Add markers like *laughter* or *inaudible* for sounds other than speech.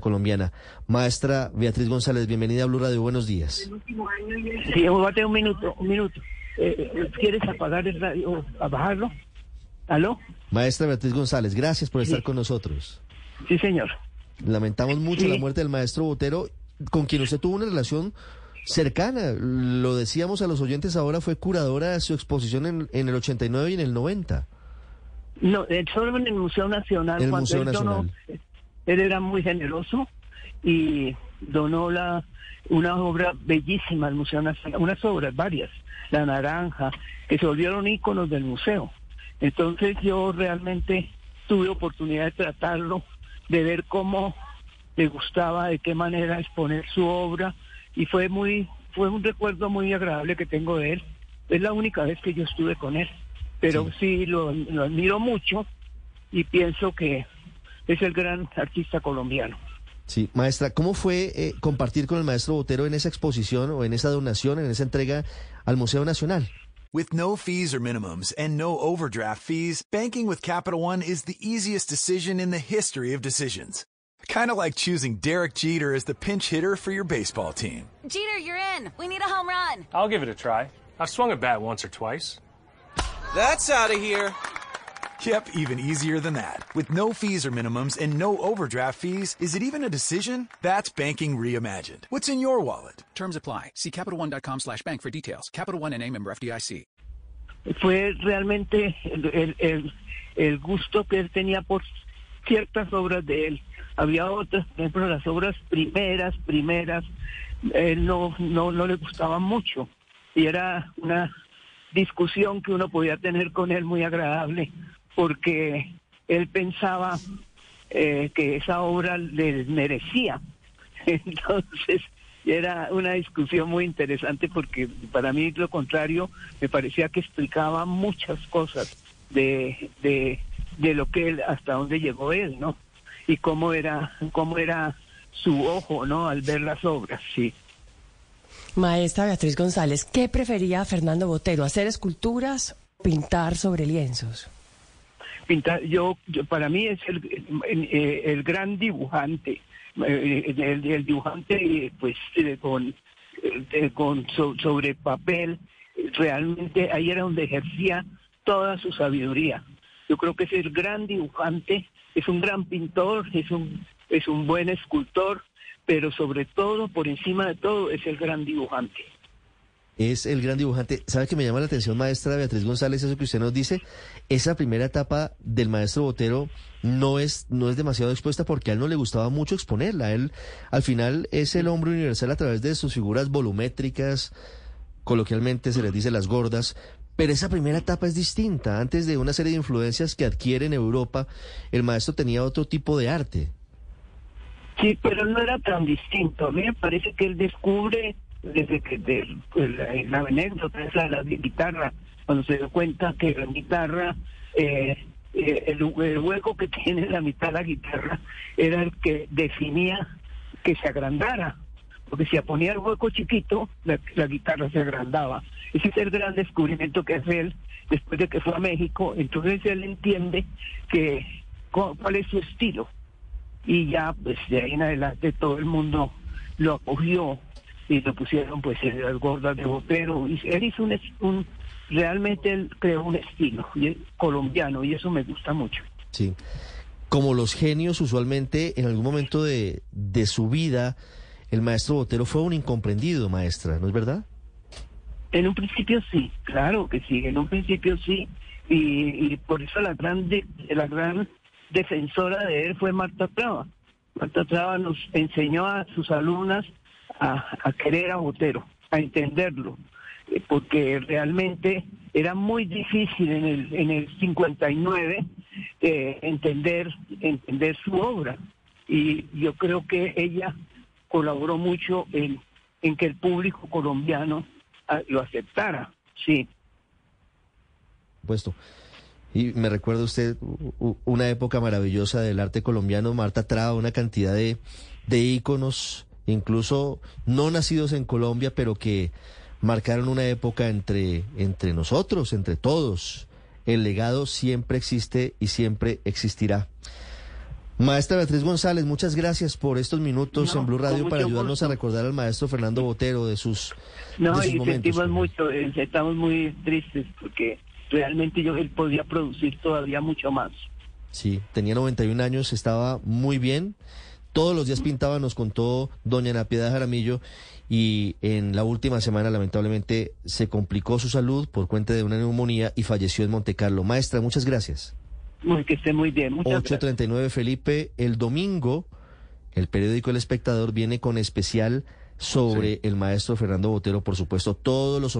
colombiana. Maestra Beatriz González, bienvenida a Blue Radio, buenos días. Sí, aguante un minuto, un minuto. Eh, eh, ¿Quieres apagar el radio, a bajarlo? ¿Aló? Maestra Beatriz González, gracias por estar con nosotros. Sí, señor. Lamentamos mucho Sí. la muerte del maestro Botero, con quien usted tuvo una relación cercana. Lo decíamos a los oyentes ahora, fue curadora de su exposición en, en el 89 y en el 90. No, solo en el Museo Nacional. El Museo Nacional. Él era muy generoso y donó la una obra bellísima al Museo Nacional, unas obras, varias, La Naranja, que se volvieron íconos del museo. Entonces yo realmente tuve oportunidad de tratarlo, de ver cómo le gustaba, de qué manera exponer su obra y fue muy, fue un recuerdo muy agradable que tengo de él. Es la única vez que yo estuve con él, pero sí, lo, lo admiro mucho y pienso que es el gran artista colombiano. Sí, maestra, ¿cómo fue eh, compartir con el maestro Botero en esa exposición o en esa donación, en esa entrega al Museo Nacional? With no fees or minimums and no overdraft fees, banking with Capital One is the easiest decision in the history of decisions. Kind of like choosing Derek Jeter as the pinch hitter for your baseball team. Jeter, you're in. We need a home run. I'll give it a try. I've swung a bat once or twice. That's out of here. Yep, even easier than that. With no fees or minimums and no overdraft fees, is it even a decision? That's banking reimagined. What's in your wallet? Terms apply. See CapitalOne.com slash bank for details. Capital One and a member FDIC. Fue realmente el, el- el- el gusto que él tenía por ciertas obras de él. Había otras, por ejemplo, las obras primeras, primeras, él no, no, no le gustaban mucho. Y era una discusión que uno podía tener con él muy agradable, porque él pensaba eh, que esa obra le merecía. *laughs* Entonces, era una discusión muy interesante porque para mí lo contrario me parecía que explicaba muchas cosas de, de, de lo que él, hasta dónde llegó él, ¿no? Y cómo era, cómo era su ojo, ¿no? Al ver las obras, sí. Maestra Beatriz González, ¿qué prefería Fernando Botero? ¿Hacer esculturas o pintar sobre lienzos? Pintar yo, para mí es el, el, el gran dibujante eh, el, el dibujante eh, pues eh, con eh, con so- sobre papel realmente ahí era donde ejercía toda su sabiduría. Yo creo que es el gran dibujante es un gran pintor es un es un buen escultor pero sobre todo por encima de todo es el gran dibujante Es el gran dibujante. ¿Sabe que me llama la atención, maestra Beatriz González, eso que usted nos dice? Esa primera etapa del maestro Botero no es, no es demasiado expuesta porque a él no le gustaba mucho exponerla. Él, al final, es el hombre universal a través de sus figuras volumétricas, coloquialmente se les dice las gordas, pero esa primera etapa es distinta. Antes de una serie de influencias que adquiere en Europa, el maestro tenía otro tipo de arte. Sí, pero no era tan distinto. A mí me parece que él descubre desde que de, pues, la, la anécdota es la la guitarra, cuando se dio cuenta que la guitarra, eh, eh, el, hueco que *laughs* tiene la mitad de la guitarra era el que definía que se agrandara. Porque si ponía el hueco chiquito, la, la guitarra se agrandaba. Ese es el gran descubrimiento que hace él después de que fue a México. Entonces él entiende que cu- cuál es su estilo y ya pues de ahí en adelante todo el mundo lo acogió y lo pusieron pues en las gordas de Botero y él hizo un, un realmente él creó un estilo y es colombiano y eso me gusta mucho Sí. Como los genios, usualmente, en algún momento de, de su vida, el maestro Botero fue un incomprendido, maestra, ¿no es verdad? en un principio sí claro que sí en un principio sí y, y por eso la gran de- la gran defensora de él fue Marta Traba Marta Traba nos enseñó a sus alumnas a, querer a Botero a entenderlo eh, porque realmente era muy difícil en el en el 59 eh, entender entender su obra y yo creo que ella colaboró mucho en, en que el público colombiano ah, lo aceptara sí Puesto. Y me recuerda usted una época maravillosa del arte colombiano, Marta Traba, una cantidad de, de íconos, incluso no nacidos en Colombia, pero que marcaron una época entre, entre nosotros, entre todos. El legado siempre existe y siempre existirá. Maestra Beatriz González, muchas gracias por estos minutos No, en Blue Radio para ayudarnos gusto. a recordar al maestro Fernando Botero de sus, No, de sus y momentos. sentimos mucho, eh, estamos muy tristes porque realmente yo él podía producir todavía mucho más. Sí, tenía 91 años, estaba muy bien. Todos los días pintaba, nos contó doña Ana Piedad Jaramillo, y en la última semana lamentablemente se complicó su salud por cuenta de una neumonía y falleció en Monte Carlo. Maestra, muchas gracias. Muy, que esté muy bien. Muchas gracias. 839 Felipe, el domingo el periódico El Espectador viene con especial sobre el maestro Fernando Botero, por supuesto, todos los